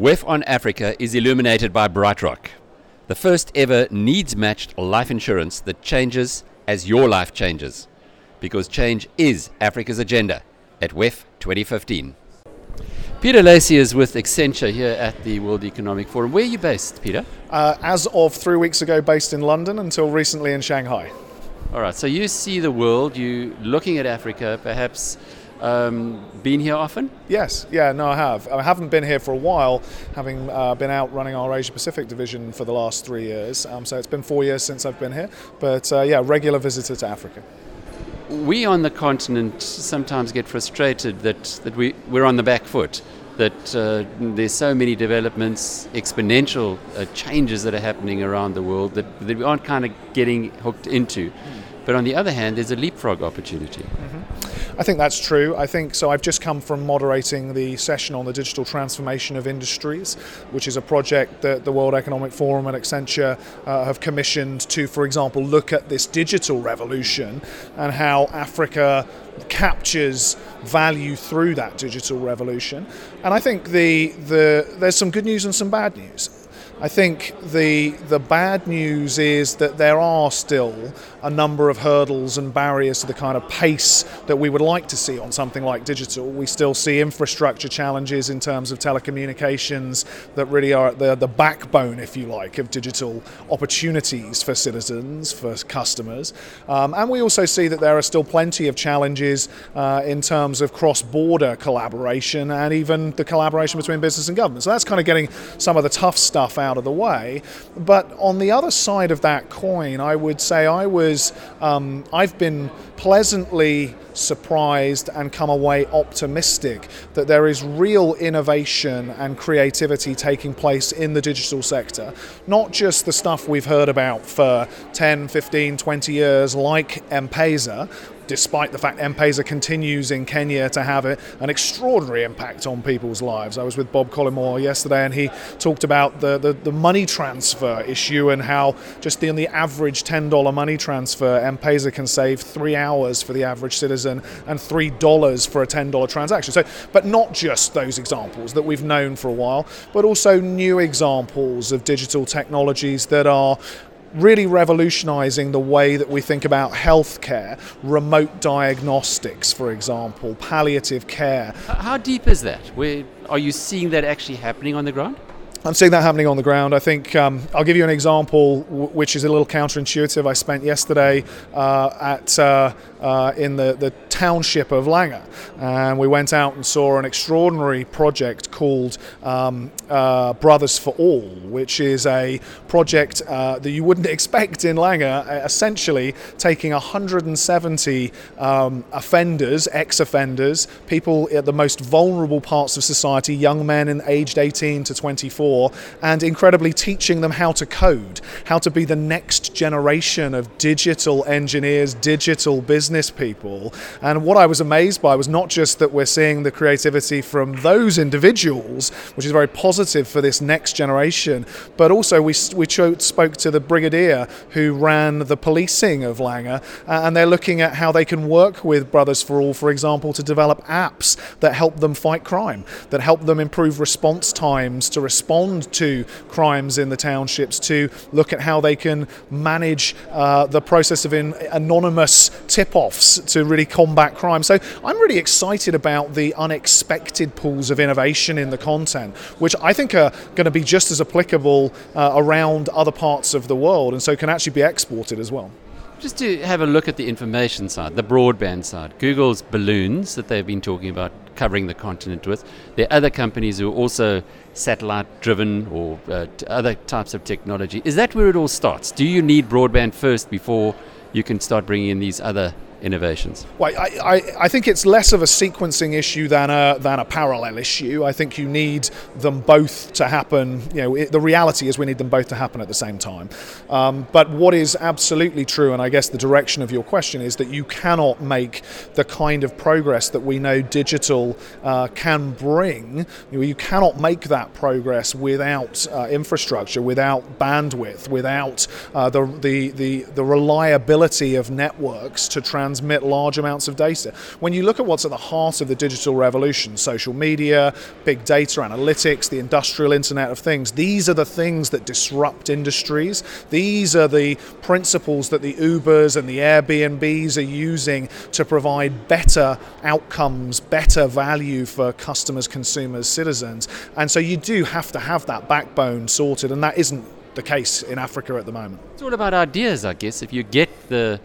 WEF on Africa is illuminated by BrightRock, the first ever needs matched life insurance that changes as your life changes. Because change is Africa's agenda at WEF 2015. Peter Lacy is with Accenture here at the World Economic Forum. Where are you based, Peter? Uh, as of three weeks ago, based in London until recently in Shanghai. All right, so you see the world, you looking at Africa, perhaps um, been here often? Yes, yeah, no, I have. I haven't been here for a while, having uh, been out running our Asia Pacific division for the last three years. Um, so it's been four years since I've been here, but uh, yeah, regular visitor to Africa. We on the continent sometimes get frustrated that, that we, we're on the back foot, that uh, there's so many developments, exponential uh, changes that are happening around the world that, that we aren't kind of getting hooked into. But on the other hand, there's a leapfrog opportunity. Mm-hmm. I think that's true. I think so. I've just come from moderating the session on the digital transformation of industries, which is a project that the World Economic Forum and Accenture uh, have commissioned to, for example, look at this digital revolution and how Africa captures value through that digital revolution. And I think the, the there's some good news and some bad news. I think the the bad news is that there are still a number of hurdles and barriers to the kind of pace that we would like to see on something like digital. We still see infrastructure challenges in terms of telecommunications that really are the the backbone, if you like, of digital opportunities for citizens, for customers, um, and we also see that there are still plenty of challenges uh, in terms of cross-border collaboration and even the collaboration between business and government. So that's kind of getting some of the tough stuff out out of the way. But on the other side of that coin, I would say I was, um, I've been pleasantly surprised and come away optimistic that there is real innovation and creativity taking place in the digital sector. Not just the stuff we've heard about for 10, 15, 20 years, like M Pesa, despite the fact M-Pesa continues in Kenya to have an extraordinary impact on people's lives. I was with Bob Collymore yesterday and he talked about the, the, the money transfer issue and how just the, the average $10 money transfer, M-Pesa can save three hours for the average citizen and $3 for a $10 transaction. So, but not just those examples that we've known for a while, but also new examples of digital technologies that are really revolutionizing the way that we think about healthcare, remote diagnostics, for example, palliative care. How deep is that? Where, are you seeing that actually happening on the ground? I'm seeing that happening on the ground. I think um, I'll give you an example, w- which is a little counterintuitive. I spent yesterday uh, at uh, uh, in the, the township of Langa, and we went out and saw an extraordinary project called um, uh, Brothers for All, which is a project uh, that you wouldn't expect in Langa. Essentially, taking 170 um, offenders, ex-offenders, people at the most vulnerable parts of society, young men in aged 18 to 24 and incredibly teaching them how to code, how to be the next generation of digital engineers, digital business people. And what I was amazed by was not just that we're seeing the creativity from those individuals, which is very positive for this next generation, but also we, we spoke to the brigadier who ran the policing of Langa, and they're looking at how they can work with Brothers for All, for example, to develop apps that help them fight crime, that help them improve response times to respond respond to crimes in the townships, to look at how they can manage uh, the process of anonymous tip offs to really combat crime. So I'm really excited about the unexpected pools of innovation in the content, which I think are going to be just as applicable uh, around other parts of the world and so can actually be exported as well. Just to have a look at the information side, the broadband side, Google's balloons that they've been talking about covering the continent with. There are other companies who are also satellite driven or uh, other types of technology. Is that where it all starts? Do you need broadband first before you can start bringing in these other innovations? Well, I, I, I, think it's less of a sequencing issue than a, than a parallel issue. I think you need them both to happen. You know, it, the reality is we need them both to happen at the same time. Um, but what is absolutely true, and I guess the direction of your question is that you cannot make the kind of progress that we know digital uh, can bring. You, know, you, cannot make that progress without uh, infrastructure, without bandwidth, without uh, the, the, the, the reliability of networks to transfer transmit large amounts of data. When you look at what's at the heart of the digital revolution, social media, big data analytics, the industrial internet of things, these are the things that disrupt industries. These are the principles that the Ubers and the Airbnbs are using to provide better outcomes, better value for customers, consumers, citizens. And so you do have to have that backbone sorted, and that isn't the case in Africa at the moment. It's all about ideas, I guess. If you get the,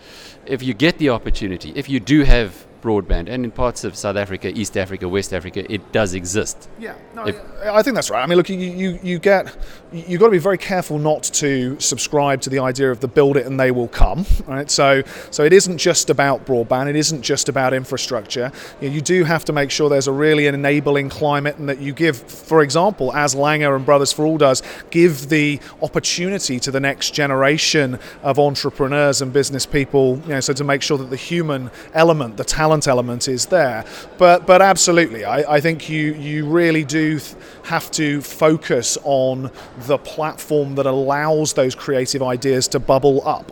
if you get the opportunity, if you do have broadband, and in parts of South Africa, East Africa, West Africa, it does exist. Yeah, no, if, I think that's right. I mean, look, you, you, you get you've got to be very careful not to subscribe to the idea of the build it and they will come, right? So so it isn't just about broadband, it isn't just about infrastructure. You, know, you do have to make sure there's a really enabling climate and that you give, for example, as Langa and Brothers for All does, give the opportunity to the next generation of entrepreneurs and business people, you know, so to make sure that the human element, the talent element is there. But but absolutely, I, I think you you really do have to focus on the platform that allows those creative ideas to bubble up.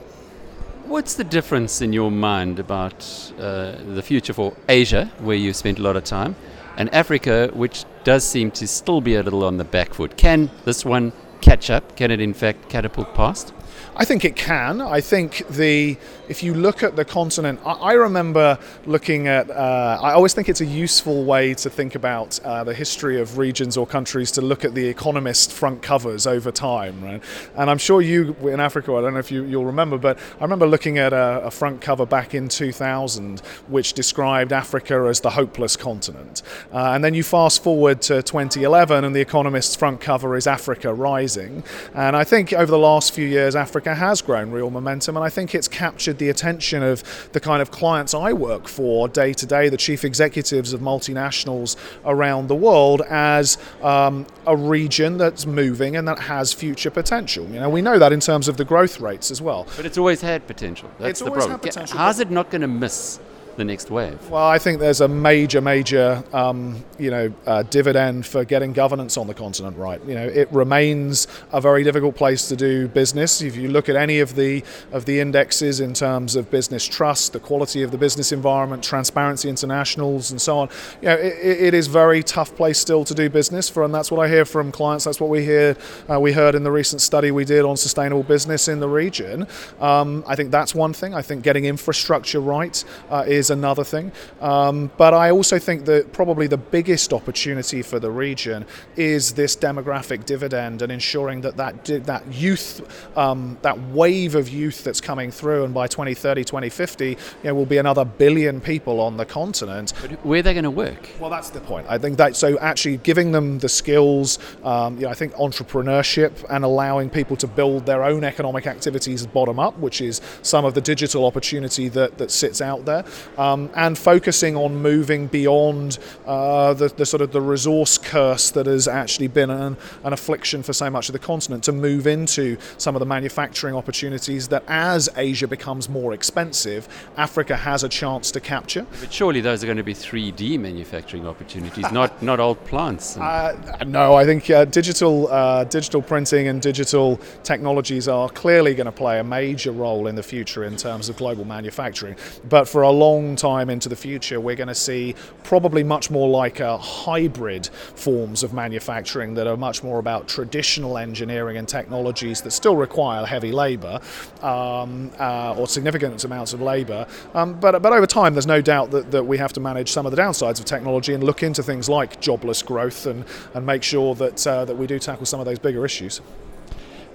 What's the difference in your mind about uh, the future for Asia, where you spent a lot of time, and Africa, which does seem to still be a little on the back foot? Can this one catch up? Can it, in fact, catapult past? I think it can. I think the if you look at the continent, I, I remember looking at. Uh, I always think it's a useful way to think about uh, the history of regions or countries to look at the Economist front covers over time, right? And I'm sure you in Africa, I don't know if you, will remember, but I remember looking at a, a, front cover back in 2000, which described Africa as the hopeless continent. Uh, and then you fast forward to 2011, and the Economist's front cover is Africa rising. And I think over the last few years, Africa Africa has grown real momentum, and I think it's captured the attention of the kind of clients I work for day to day, the chief executives of multinationals around the world, as um, a region that's moving and that has future potential. You know, we know that in terms of the growth rates as well. But it's always had potential. That's it's the problem. How's it not going to miss? The next wave? Well, I think there's a major, major, um, you know, uh, dividend for getting governance on the continent right. You know, it remains a very difficult place to do business. If you look at any of the of the indexes in terms of business trust, the quality of the business environment, transparency internationals, and so on, you know, it, it is very tough place still to do business for, and that's what I hear from clients. That's what we hear. Uh, we heard in the recent study we did on sustainable business in the region. Um, I think that's one thing. I think getting infrastructure right uh, is is another thing. Um, but I also think that probably the biggest opportunity for the region is this demographic dividend and ensuring that that, that youth, um, that wave of youth that's coming through, and by 2030, 2050, you know, will be another billion people on the continent. But where are they going to work? Well, that's the point. I think that so actually giving them the skills, um, you know, I think entrepreneurship and allowing people to build their own economic activities bottom up, which is some of the digital opportunity that, that sits out there um, and focusing on moving beyond uh, the, the, sort of the resource curse that has actually been an, an, affliction for so much of the continent to move into some of the manufacturing opportunities that as Asia becomes more expensive, Africa has a chance to capture. But surely those are going to be 3D manufacturing opportunities, not not old plants. Uh, no, I think uh, digital uh, digital printing and digital technologies are clearly going to play a major role in the future in terms of global manufacturing. But for a long long time into the future, we're going to see probably much more like a hybrid forms of manufacturing that are much more about traditional engineering and technologies that still require heavy labour um, uh, or significant amounts of labour. Um, but, but over time, there's no doubt that, that we have to manage some of the downsides of technology and look into things like jobless growth and, and make sure that, uh, that we do tackle some of those bigger issues.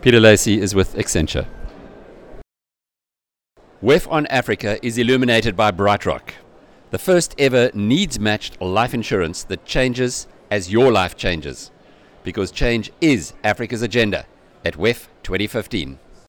Peter Lacy is with Accenture. WEF on Africa is illuminated by BrightRock, the first ever needs matched life insurance that changes as your life changes. Because change is Africa's agenda at WEF 2015.